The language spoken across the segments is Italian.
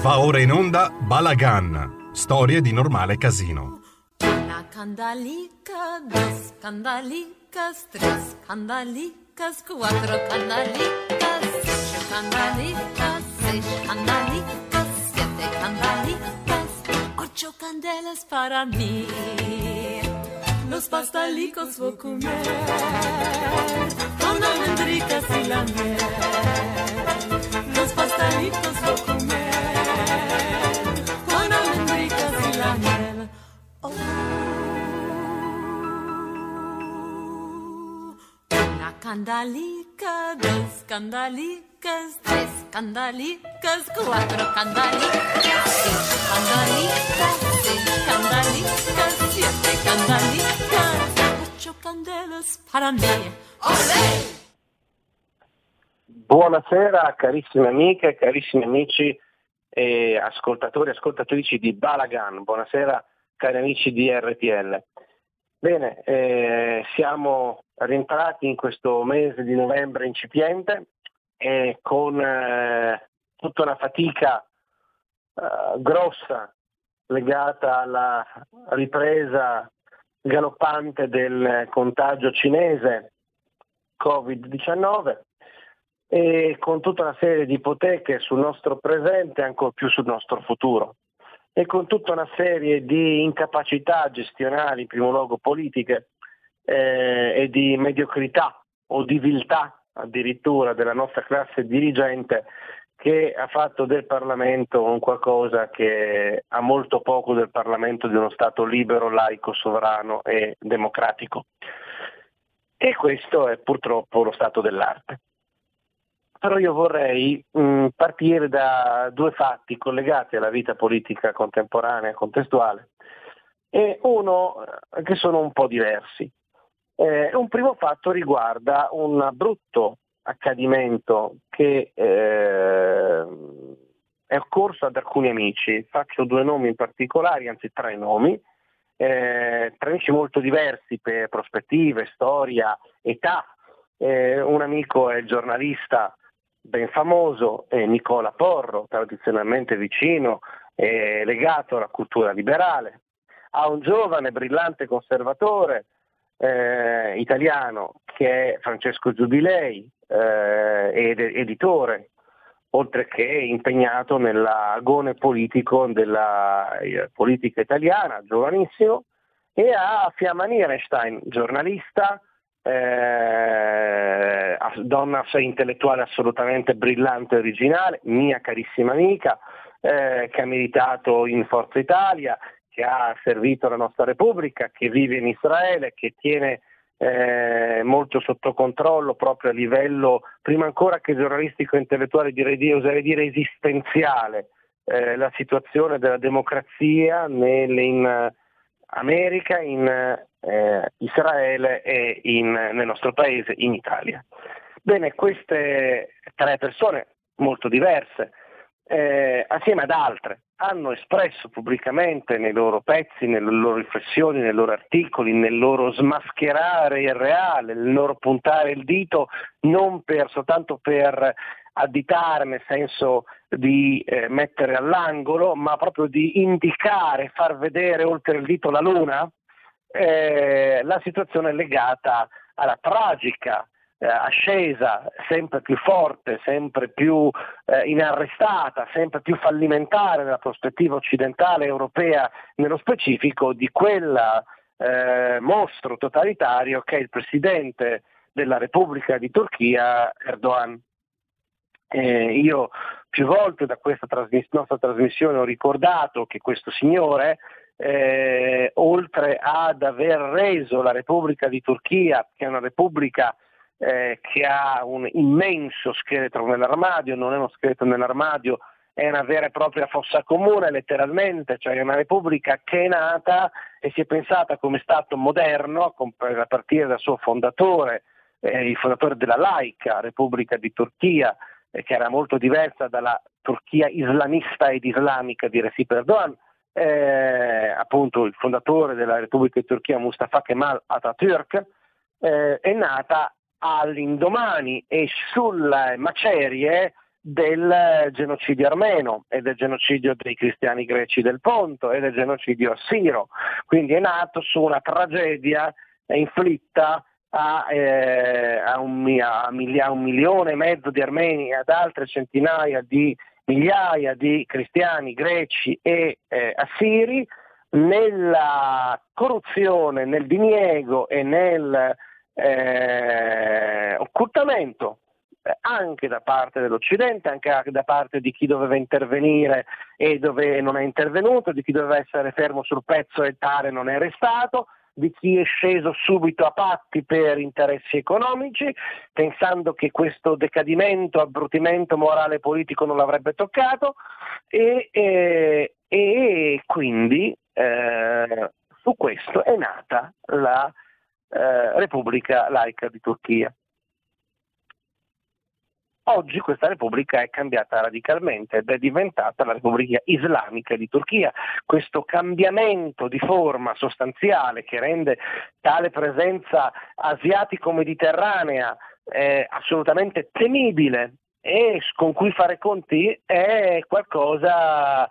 Va ora in onda Balagan, storie di normale casino. Una candalica, dos candalicas, tres candalicas, cuatro candalicas, cinco candalicas, seis candalicas, siete candalicas, ocho candelas para mí. Los pastalicos voy a comer con almendricas y la miel. Los pastelitos voy a comer con almendricas y la miel. Oh. Una candalica, dos candalicas, tres candalicas, cuatro candalicas, cinco candalicas, seis candalicas, siete candalicas, ocho candelas para mí. ¡Olé! Buonasera carissime amiche, carissimi amici e ascoltatori e ascoltatrici di Balagan, buonasera cari amici di RTL. Bene, eh, siamo rientrati in questo mese di novembre incipiente e con eh, tutta una fatica eh, grossa legata alla ripresa galoppante del contagio cinese Covid-19 e con tutta una serie di ipoteche sul nostro presente e ancora più sul nostro futuro e con tutta una serie di incapacità gestionali, in primo luogo politiche, eh, e di mediocrità o di viltà addirittura della nostra classe dirigente che ha fatto del Parlamento un qualcosa che ha molto poco del Parlamento di uno Stato libero, laico, sovrano e democratico. E questo è purtroppo lo stato dell'arte. Però io vorrei mh, partire da due fatti collegati alla vita politica contemporanea contestuale e uno eh, che sono un po' diversi. Eh, un primo fatto riguarda un brutto accadimento che eh, è occorso ad alcuni amici. Faccio due nomi in particolare, anzi tre nomi, eh, tre amici molto diversi per prospettive, storia, età. Eh, un amico è giornalista ben famoso è Nicola Porro, tradizionalmente vicino e legato alla cultura liberale, ha un giovane brillante conservatore eh, italiano che è Francesco Giubilei, eh, ed editore, oltre che impegnato nell'agone politico della eh, politica italiana, giovanissimo, e ha Fiamma Nierenstein, giornalista, eh, donna intellettuale assolutamente brillante e originale, mia carissima amica, eh, che ha militato in Forza Italia, che ha servito la nostra Repubblica, che vive in Israele, che tiene eh, molto sotto controllo proprio a livello, prima ancora che giornalistico e intellettuale, direi dire, oserei dire esistenziale, eh, la situazione della democrazia nel, in America, in eh, Israele e in, nel nostro paese, in Italia. Bene, queste tre persone molto diverse, eh, assieme ad altre, hanno espresso pubblicamente nei loro pezzi, nelle loro riflessioni, nei loro articoli, nel loro smascherare il reale, nel loro puntare il dito non per, soltanto per additare nel senso di eh, mettere all'angolo, ma proprio di indicare, far vedere oltre il dito la luna, eh, la situazione legata alla tragica eh, ascesa sempre più forte, sempre più eh, inarrestata, sempre più fallimentare nella prospettiva occidentale europea nello specifico di quel eh, mostro totalitario che è il presidente della Repubblica di Turchia, Erdogan. Io più volte da questa trasmiss- nostra trasmissione ho ricordato che questo signore eh, oltre ad aver reso la Repubblica di Turchia, che è una repubblica eh, che ha un immenso scheletro nell'armadio, non è uno scheletro nell'armadio, è una vera e propria fossa comune letteralmente, cioè è una repubblica che è nata e si è pensata come Stato moderno, a partire dal suo fondatore, eh, il fondatore della laica Repubblica di Turchia, eh, che era molto diversa dalla Turchia islamista ed islamica di Recep Erdogan, eh, appunto il fondatore della Repubblica di Turchia Mustafa Kemal Atatürk, eh, è nata all'indomani e sulle macerie del genocidio armeno e del genocidio dei cristiani greci del Ponto e del genocidio assiro. Quindi è nato su una tragedia inflitta a, eh, a, un, a, un, milione e mezzo di armeni e ad altre centinaia di migliaia di cristiani greci e eh, assiri nella corruzione, nel diniego e nel eh, occultamento eh, anche da parte dell'Occidente, anche da parte di chi doveva intervenire e dove non è intervenuto, di chi doveva essere fermo sul pezzo e tale non è restato, di chi è sceso subito a patti per interessi economici, pensando che questo decadimento, abbrutimento morale e politico non l'avrebbe toccato e, e, e quindi eh, su questo è nata la eh, Repubblica laica di Turchia. Oggi questa Repubblica è cambiata radicalmente ed è diventata la Repubblica Islamica di Turchia. Questo cambiamento di forma sostanziale che rende tale presenza asiatico-mediterranea eh, assolutamente temibile e con cui fare conti è qualcosa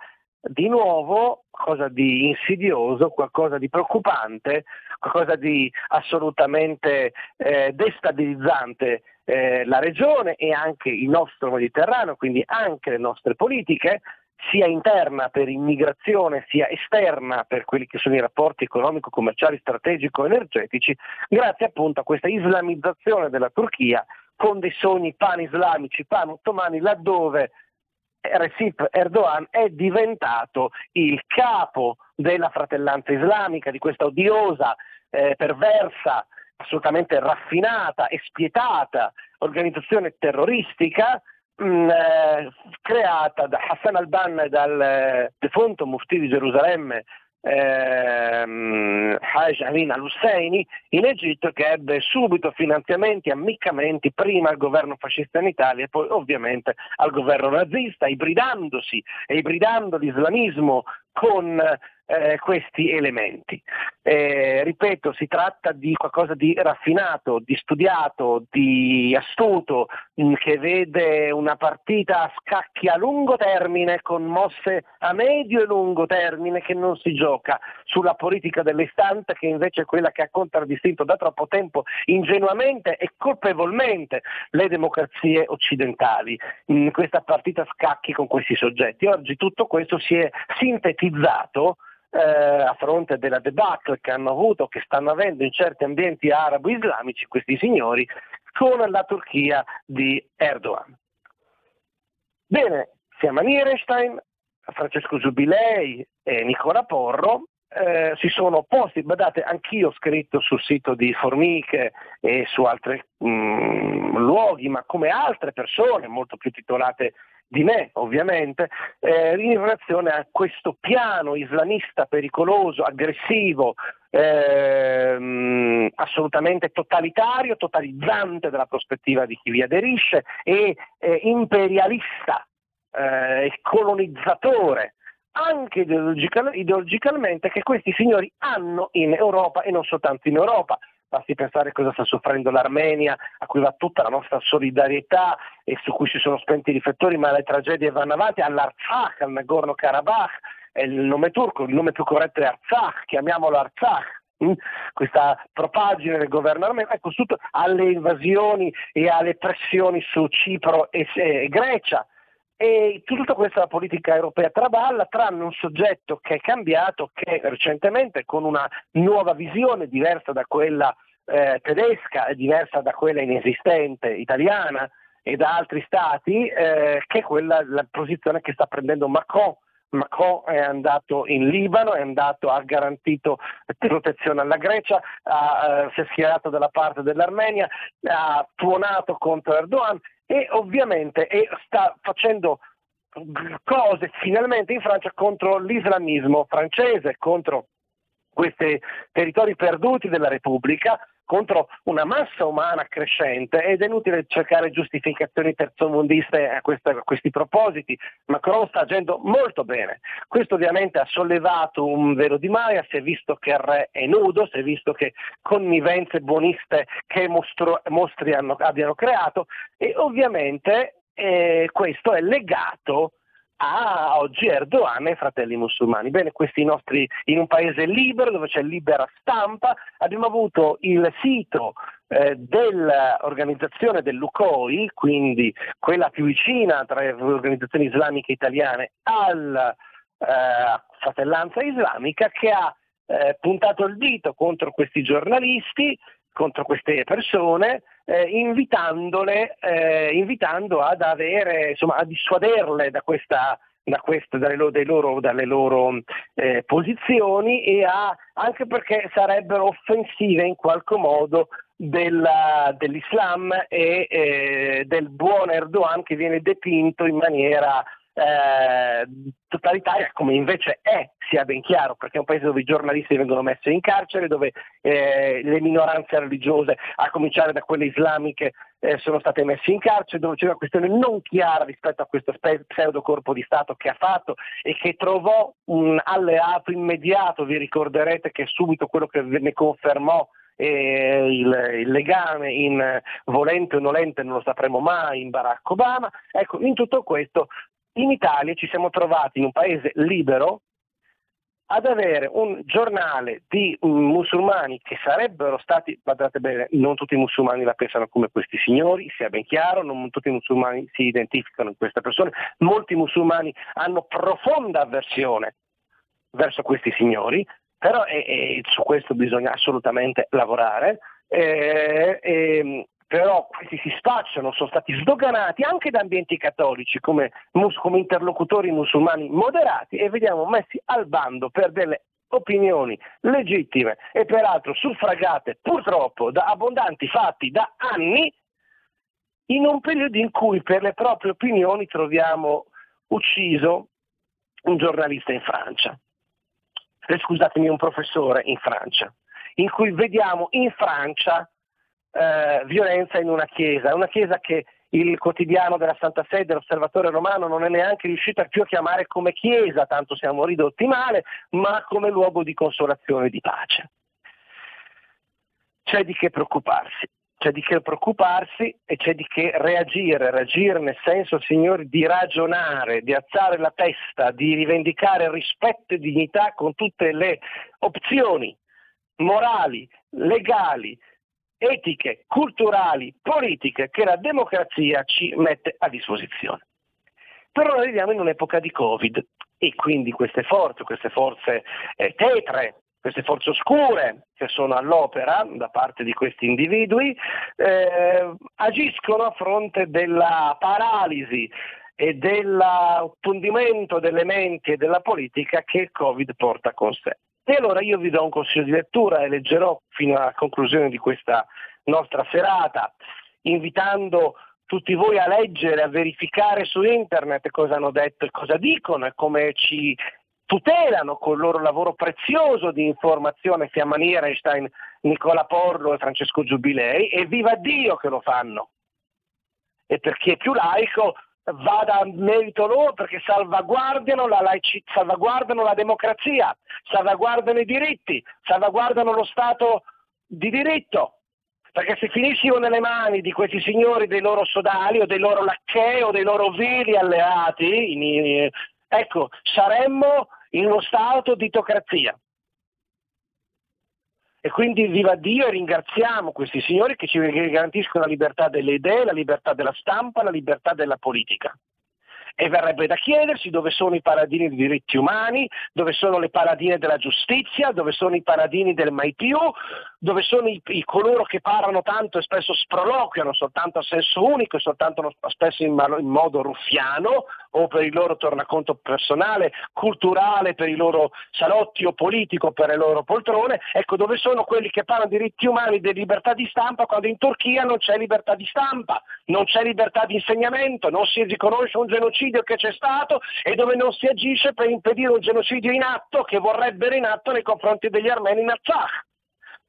di nuovo, qualcosa di insidioso, qualcosa di preoccupante, qualcosa di assolutamente eh, destabilizzante eh, la regione e anche il nostro Mediterraneo, quindi anche le nostre politiche, sia interna per immigrazione sia esterna per quelli che sono i rapporti economico, commerciali, strategico-energetici, grazie appunto a questa islamizzazione della Turchia con dei sogni pan-islamici, pan-ottomani, laddove Recep Erdogan è diventato il capo della fratellanza islamica, di questa odiosa, eh, perversa, assolutamente raffinata e spietata organizzazione terroristica mh, mm, eh, creata da Hassan al-Banna e dal eh, defunto Mufti di Gerusalemme ehm, Haj Amin al-Husseini in Egitto che ebbe subito finanziamenti, ammiccamenti prima al governo fascista in Italia e poi ovviamente al governo nazista, ibridandosi e ibridando l'islamismo con eh, questi elementi. Eh, ripeto, si tratta di qualcosa di raffinato, di studiato, di astuto, mh, mm, che vede una partita a scacchi a lungo termine con mosse a medio e lungo termine che non si gioca sulla politica dell'istante che invece è quella che ha contraddistinto da troppo tempo ingenuamente e colpevolmente le democrazie occidentali in questa partita a scacchi con questi soggetti. Oggi tutto questo si è sintetizzato eh, a fronte della debacle che hanno avuto, che stanno avendo in certi ambienti arabo-islamici questi signori con la Turchia di Erdogan. Bene, siamo a Nierenstein, Francesco Giubilei e Nicola Porro eh, si sono opposti, badate, anch'io ho scritto sul sito di Formiche e su altri mm, luoghi, ma come altre persone molto più titolate di me ovviamente, eh, in relazione a questo piano islamista pericoloso, aggressivo, ehm, assolutamente totalitario, totalizzante dalla prospettiva di chi vi aderisce e eh, imperialista eh, e colonizzatore anche ideological- ideologicamente che questi signori hanno in Europa e non soltanto in Europa. Basti pensare cosa sta soffrendo l'Armenia, a cui va tutta la nostra solidarietà e su cui si sono spenti i riflettori, ma le tragedie vanno avanti, all'Artsakh, al Nagorno-Karabakh, è il nome turco, il nome più corretto è Artsakh, chiamiamolo Artsakh, mm? questa propagine del governo armeno, ecco, tutto alle invasioni e alle pressioni su Cipro e, e Grecia. E tutta questa politica europea traballa, tranne un soggetto che è cambiato, che recentemente con una nuova visione diversa da quella eh, tedesca e diversa da quella inesistente italiana e da altri stati, eh, che è quella, la posizione che sta prendendo Macron. Macron è andato in Libano, andato, ha garantito protezione alla Grecia, ha, eh, si è schierato dalla parte dell'Armenia, ha tuonato contro Erdogan e ovviamente sta facendo cose finalmente in Francia contro l'islamismo francese, contro questi territori perduti della Repubblica, contro una massa umana crescente ed è inutile cercare giustificazioni terzomondiste a, questa, a, questi propositi. Macron sta agendo molto bene. Questo ovviamente ha sollevato un velo di marea, si è visto che il re è nudo, si è visto che connivenze buoniste che mostro, mostri hanno, abbiano creato e ovviamente eh, questo è legato a oggi Erdogan e i fratelli musulmani. Bene, questi nostri, in un paese libero dove c'è libera stampa, abbiamo avuto il sito eh, dell'organizzazione dell'UCOI, quindi quella più vicina tra le organizzazioni islamiche italiane alla eh, fratellanza islamica, che ha eh, puntato il dito contro questi giornalisti, contro queste persone, eh, invitandole, eh, invitando ad avere, insomma, a dissuaderle da questa, da queste, dalle loro, loro, dalle loro eh, posizioni e a, anche perché sarebbero offensive in qualche modo della, dell'Islam e eh, del buon Erdogan che viene dipinto in maniera eh, totalitaria come invece è, sia ben chiaro, perché è un paese dove i giornalisti vengono messi in carcere, dove eh, le minoranze religiose, a cominciare da quelle islamiche, eh, sono state messe in carcere, dove c'è una questione non chiara rispetto a questo pseudo corpo di Stato che ha fatto e che trovò un alleato immediato, vi ricorderete che subito quello che ne confermò eh, il, il, legame in volente o nolente non lo sapremo mai in Barack Obama. Ecco, in tutto questo in Italia ci siamo trovati in un paese libero ad avere un giornale di um, musulmani che sarebbero stati, guardate bene, non tutti i musulmani la pensano come questi signori, sia ben chiaro, non tutti i musulmani si identificano in queste persone, molti musulmani hanno profonda avversione verso questi signori, però e, e su questo bisogna assolutamente lavorare. E, e, però questi si spacciano, sono stati sdoganati anche da ambienti cattolici come, come interlocutori musulmani moderati e vediamo messi al bando per delle opinioni legittime e peraltro suffragate purtroppo da abbondanti fatti da anni in un periodo in cui per le proprie opinioni troviamo ucciso un giornalista in Francia, eh, scusatemi, un professore in Francia, in cui vediamo in Francia eh, violenza in una chiesa, una chiesa che il quotidiano della Santa Sede, l'Osservatore Romano, non è neanche riuscito a più a chiamare come chiesa, tanto siamo ridotti male, ma come luogo di consolazione e di pace. C'è di che preoccuparsi, c'è di che preoccuparsi e c'è di che reagire, reagire nel senso, signori, di ragionare, di alzare la testa, di rivendicare rispetto e dignità con tutte le opzioni morali, legali, etiche, culturali, politiche che la democrazia ci mette a disposizione. Però noi viviamo in un'epoca di Covid e quindi queste forze, queste forze eh, tetre, queste forze oscure che sono all'opera da parte di questi individui, eh, agiscono a fronte della paralisi e dell'approfondimento delle menti e della politica che il Covid porta con sé. E allora io vi do un consiglio di lettura e leggerò fino alla conclusione di questa nostra serata, invitando tutti voi a leggere, a verificare su internet cosa hanno detto e cosa dicono e come ci tutelano con il loro lavoro prezioso di informazione sia Mani Einstein, Nicola Porlo e Francesco Giubilei e viva Dio che lo fanno. E per chi è più laico vada a merito loro perché salvaguardano la, laici, salvaguardano la democrazia, salvaguardano i diritti, salvaguardano lo Stato di diritto. Perché se finissimo nelle mani di questi signori, dei loro sodali o dei loro lacchei o dei loro vili alleati, ecco, saremmo in uno stato di tocrazia. E quindi viva Dio e ringraziamo questi signori che ci garantiscono la libertà delle idee, la libertà della stampa, la libertà della politica. E verrebbe da chiedersi dove sono i paladini dei diritti umani, dove sono le paladine della giustizia, dove sono i paladini del mai più, dove sono i, i coloro che parlano tanto e spesso sproloquiano soltanto a senso unico e soltanto spesso in, in, modo ruffiano o per il loro tornaconto personale, culturale, per i loro salotti o politico, per le loro poltrone, ecco dove sono quelli che parlano di diritti umani, di libertà di stampa, quando in Turchia non c'è libertà di stampa, non c'è libertà di insegnamento, non si riconosce un genocidio che c'è stato e dove non si agisce per impedire un genocidio in atto che vorrebbero in atto nei confronti degli armeni in Artsakh.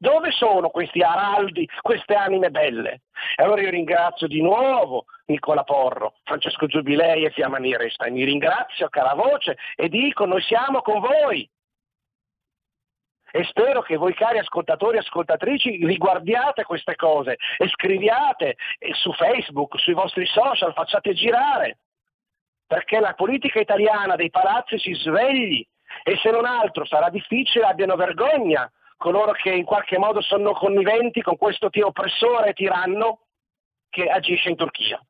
Dove sono questi araldi, queste anime belle? E allora io ringrazio di nuovo Nicola Porro, Francesco Giubilei e Fiammani Resta. Mi ringrazio cara voce e dico noi siamo con voi. e spero che voi cari ascoltatori e ascoltatrici riguardiate queste cose e scriviate su Facebook, sui vostri social, facciate girare, perché la politica italiana dei palazzi si svegli e se non altro sarà difficile abbiano vergogna coloro che in qualche modo sono conniventi con questo oppressore e tiranno che agisce in Turchia.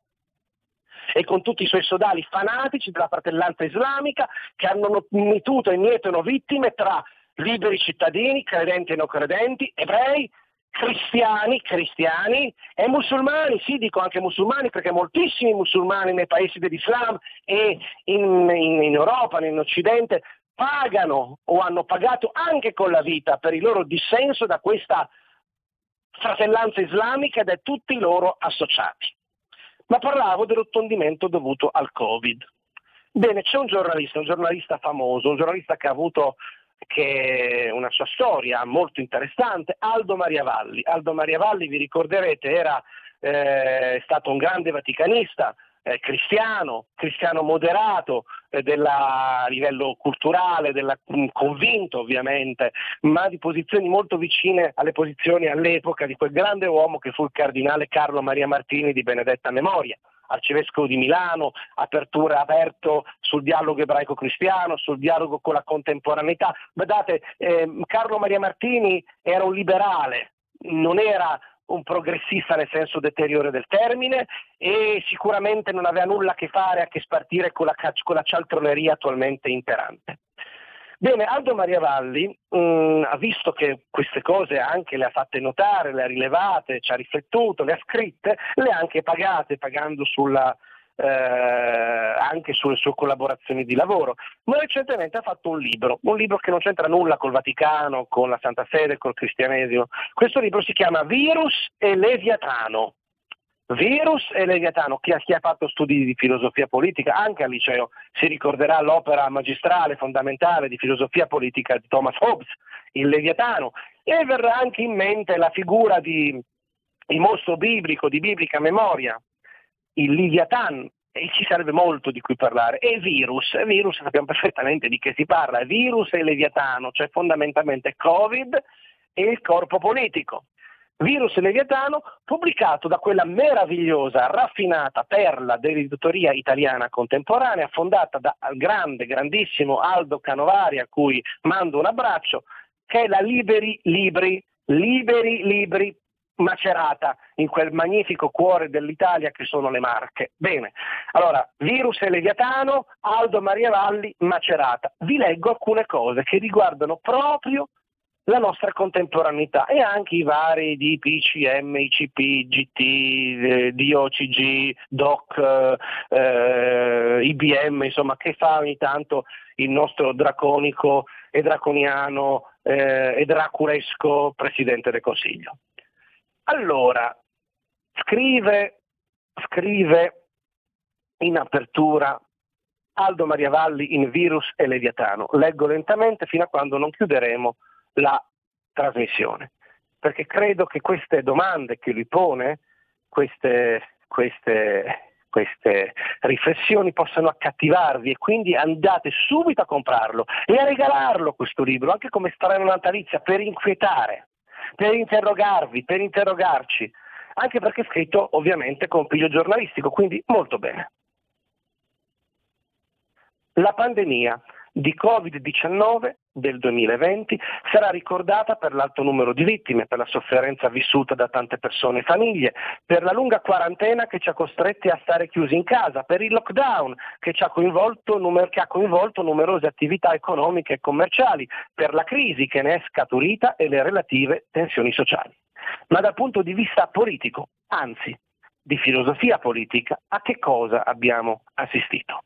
E con tutti i suoi sodali fanatici della fratellanza islamica che hanno mituto e mietono vittime tra liberi cittadini, credenti e non credenti, ebrei, cristiani, cristiani e musulmani, sì dico anche musulmani perché moltissimi musulmani nei paesi dell'Islam e in, in, in Europa, in Occidente, pagano o hanno pagato anche con la vita per il loro dissenso da questa fratellanza islamica e da tutti i loro associati. Ma parlavo dell'ottondimento dovuto al Covid. Bene, c'è un giornalista, un giornalista famoso, un giornalista che ha avuto che una sua storia molto interessante, Aldo Maria Valli. Aldo Maria Valli, vi ricorderete, era eh, stato un grande vaticanista, eh, cristiano, cristiano moderato eh, della, a livello culturale, della, mm, convinto ovviamente, ma di posizioni molto vicine alle posizioni all'epoca di quel grande uomo che fu il cardinale Carlo Maria Martini di benedetta memoria arcivescovo di Milano, apertura aperto sul dialogo ebraico-cristiano, sul dialogo con la contemporaneità. Guardate, eh, Carlo Maria Martini era un liberale, non era un progressista nel senso deteriore del termine e sicuramente non aveva nulla a che fare, a che spartire con la, con la cialtroneria attualmente imperante. Bene, Aldo Maria Valli mh, mm, ha visto che queste cose anche le ha fatte notare, le ha rilevate, ci ha riflettuto, le ha scritte, le ha anche pagate, pagando sulla, eh, anche sulle sue collaborazioni di lavoro. Ma recentemente ha fatto un libro, un libro che non c'entra nulla col Vaticano, con la Santa Fede, col cristianesimo. Questo libro si chiama Virus e Leviatano. Virus e Leviatano, chi ha, chi ha, fatto studi di filosofia politica, anche al liceo, si ricorderà l'opera magistrale fondamentale di filosofia politica di Thomas Hobbes, il Leviatano, e verrà anche in mente la figura di il mostro biblico, di biblica memoria, il Leviathan, e ci sarebbe molto di cui parlare, e virus, virus sappiamo perfettamente di che si parla, virus e Leviatano, cioè fondamentalmente Covid e il corpo politico. Virus Leviatano, pubblicato da quella meravigliosa, raffinata perla dell'editoria italiana contemporanea, fondata dal grande, grandissimo Aldo Canovari, a cui mando un abbraccio, che è la Liberi Libri, Liberi Libri macerata in quel magnifico cuore dell'Italia che sono le Marche. Bene, allora, Virus e Leviatano, Aldo Maria Valli, macerata. Vi leggo alcune cose che riguardano proprio la nostra contemporaneità e anche i vari DPCM, ICP, GT, eh, DOCG, DOC, eh, IBM, insomma, che fa ogni tanto il nostro draconico e draconiano eh, e draculesco Presidente del Consiglio. Allora, scrive, scrive in apertura Aldo Maria Valli in Virus e Leviatano. Leggo lentamente fino a quando non chiuderemo la trasmissione, perché credo che queste domande che lui pone, queste, queste, queste riflessioni possano accattivarvi e quindi andate subito a comprarlo e a regalarlo questo libro, anche come strana natalizia, per inquietare, per interrogarvi, per interrogarci, anche perché è scritto ovviamente con piglio giornalistico, quindi molto bene. La pandemia di Covid-19 del 2020 sarà ricordata per l'alto numero di vittime, per la sofferenza vissuta da tante persone e famiglie, per la lunga quarantena che ci ha costretti a stare chiusi in casa, per il lockdown che, ha coinvolto, che ha coinvolto numerose attività economiche e commerciali, per la crisi che ne è scaturita e le relative tensioni sociali. Ma dal punto di vista politico, anzi di filosofia politica, a che cosa abbiamo assistito?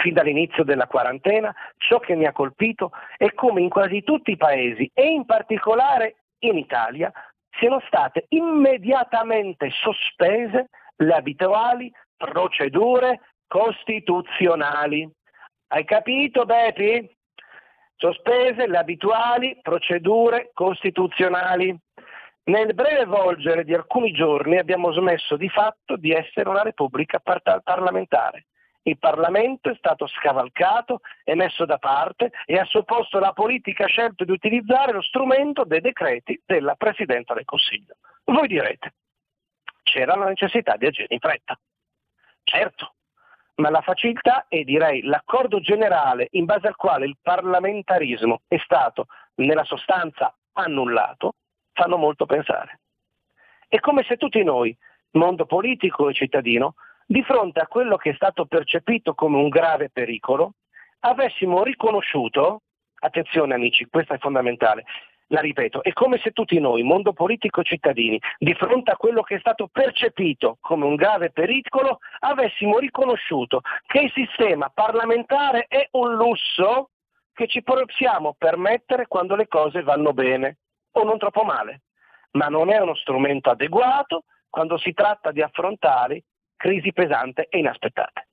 Fin dall'inizio della quarantena, ciò che mi ha colpito è come in quasi tutti i paesi e in particolare in Italia siano state immediatamente sospese le abituali procedure costituzionali. Hai capito, Bepi? Sospese le abituali procedure costituzionali. Nel breve volgere di alcuni giorni abbiamo smesso di fatto di essere una repubblica parlamentare Il Parlamento è stato scavalcato e messo da parte e al suo posto la politica ha scelto di utilizzare lo strumento dei decreti della Presidenza del Consiglio. Voi direte, c'era la necessità di agire in fretta. Certo, ma la facilità e direi l'accordo generale in base al quale il parlamentarismo è stato nella sostanza annullato fanno molto pensare. È come se tutti noi, mondo politico e cittadino, di fronte a quello che è stato percepito come un grave pericolo, avessimo riconosciuto, attenzione amici, questo è fondamentale, la ripeto, è come se tutti noi, mondo politico e cittadini, di fronte a quello che è stato percepito come un grave pericolo, avessimo riconosciuto che il sistema parlamentare è un lusso che ci possiamo permettere quando le cose vanno bene o non troppo male, ma non è uno strumento adeguato quando si tratta di affrontare crisi pesanti e inaspettate.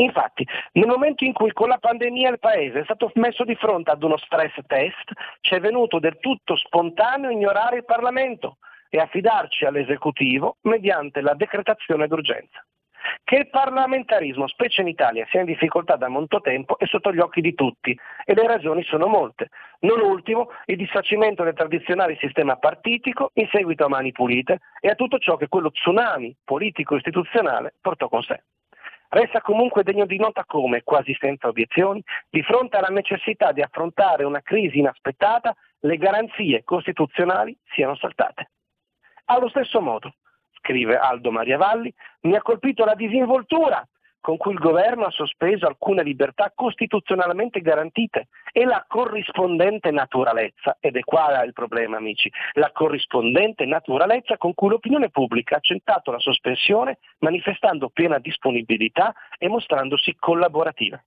Infatti, nel momento in cui con la pandemia il Paese è stato messo di fronte ad uno stress test, ci è venuto del tutto spontaneo ignorare il Parlamento e affidarci all'esecutivo mediante la decretazione d'urgenza. Che il parlamentarismo, specie in Italia, sia in difficoltà da molto tempo è sotto gli occhi di tutti e le ragioni sono molte. Non ultimo il disfacimento del tradizionale sistema partitico in seguito a mani pulite e a tutto ciò che quello tsunami politico-istituzionale portò con sé. Resta comunque degno di nota come, quasi senza obiezioni, di fronte alla necessità di affrontare una crisi inaspettata, le garanzie costituzionali siano saltate. Allo stesso modo, scrive Aldo Maria Valli, mi ha colpito la disinvoltura con cui il governo ha sospeso alcune libertà costituzionalmente garantite e la corrispondente naturalezza, ed è qua il problema amici, la corrispondente naturalezza con cui l'opinione pubblica ha accettato la sospensione manifestando piena disponibilità e mostrandosi collaborativa.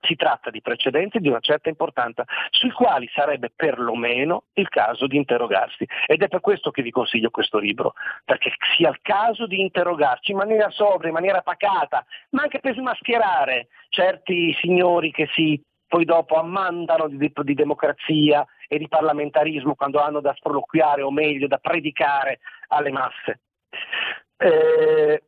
Si tratta di precedenti di una certa importanza, sui quali sarebbe perlomeno il caso di interrogarsi. Ed è per questo che vi consiglio questo libro, perché sia il caso di interrogarci in maniera sobria, in maniera pacata, ma anche per smascherare certi signori che si poi dopo ammandano di, di democrazia e di parlamentarismo quando hanno da sproloquiare o meglio da predicare alle masse. Eh,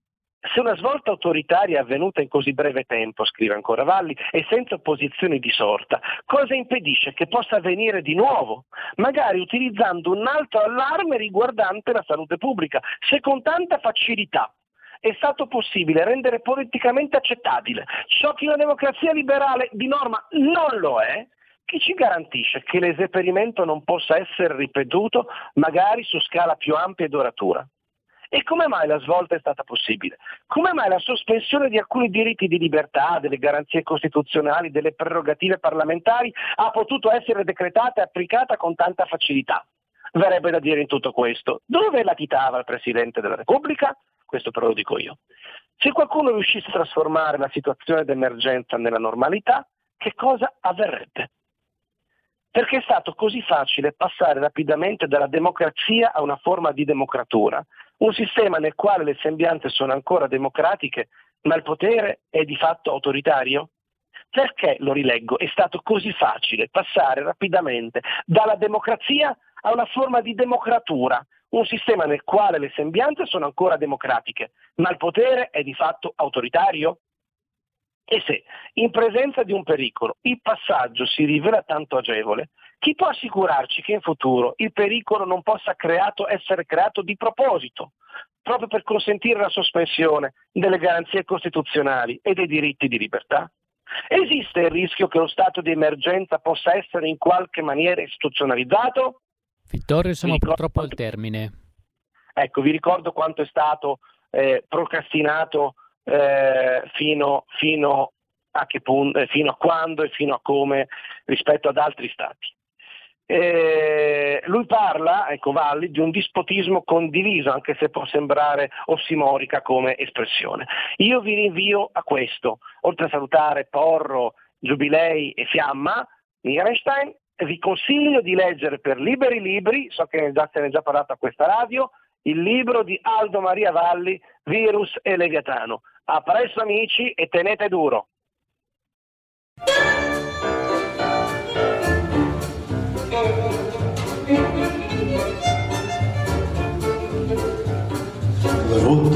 se una svolta autoritaria è avvenuta in così breve tempo, scrive ancora Valli, e senza opposizioni di sorta, cosa impedisce che possa avvenire di nuovo, magari utilizzando un altro allarme riguardante la salute pubblica, se con tanta facilità è stato possibile rendere politicamente accettabile ciò che una democrazia liberale di norma non lo è, chi ci garantisce che l'esperimento non possa essere ripetuto magari su scala più ampia e duratura? E come mai la svolta è stata possibile? Come mai la sospensione di alcuni diritti di libertà, delle garanzie costituzionali, delle prerogative parlamentari ha potuto essere decretata e applicata con tanta facilità? Verrebbe da dire in tutto questo, dove latitava il Presidente della Repubblica? Questo però lo dico io. Se qualcuno riuscisse a trasformare la situazione d'emergenza nella normalità, che cosa avverrebbe? Perché è stato così facile passare rapidamente dalla democrazia a una forma di democratura, un sistema nel quale le sembianze sono ancora democratiche, ma il potere è di fatto autoritario? Perché, lo rileggo, è stato così facile passare rapidamente dalla democrazia a una forma di democratura, un sistema nel quale le sembianze sono ancora democratiche, ma il potere è di fatto autoritario? E se, in presenza di un pericolo, il passaggio si rivela tanto agevole, chi può assicurarci che in futuro il pericolo non possa creato, essere creato di proposito, proprio per consentire la sospensione delle garanzie costituzionali e dei diritti di libertà? Esiste il rischio che lo stato di emergenza possa essere in qualche maniera istituzionalizzato? Vittorio, siamo purtroppo al termine. Ecco, vi ricordo quanto è stato eh, procrastinato eh, fino, fino, a punto, eh, fino a quando e fino a come rispetto ad altri stati. Eh, lui parla, ecco Valli, di un dispotismo condiviso, anche se può sembrare ossimorica come espressione. Io vi rinvio a questo, oltre a salutare Porro, Giubilei e Fiamma, Nierenstein, vi consiglio di leggere per liberi libri, so che già se ne è già parlato a questa radio, il libro di Aldo Maria Valli, Virus e Leviatano. A presto amici e tenete duro.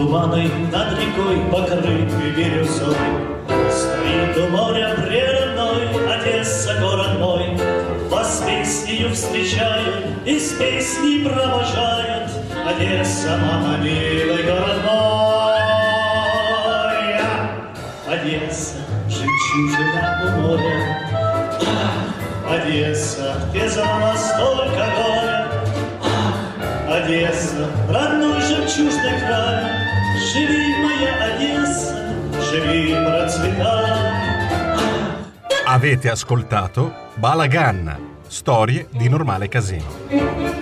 Туманой над рекой покрытой бирюзой. Стоит у моря прерной Одесса, город мой. Вас песнею встречают И с песней провожают. Одесса, мама, милый город мой. Одесса, жемчужина у моря. Одесса, где за нас столько горя? Одесса, родной жемчужный край. Живи, моя Одесса, живи, процветай. Avete ascoltato Balagan, storie di normale casino.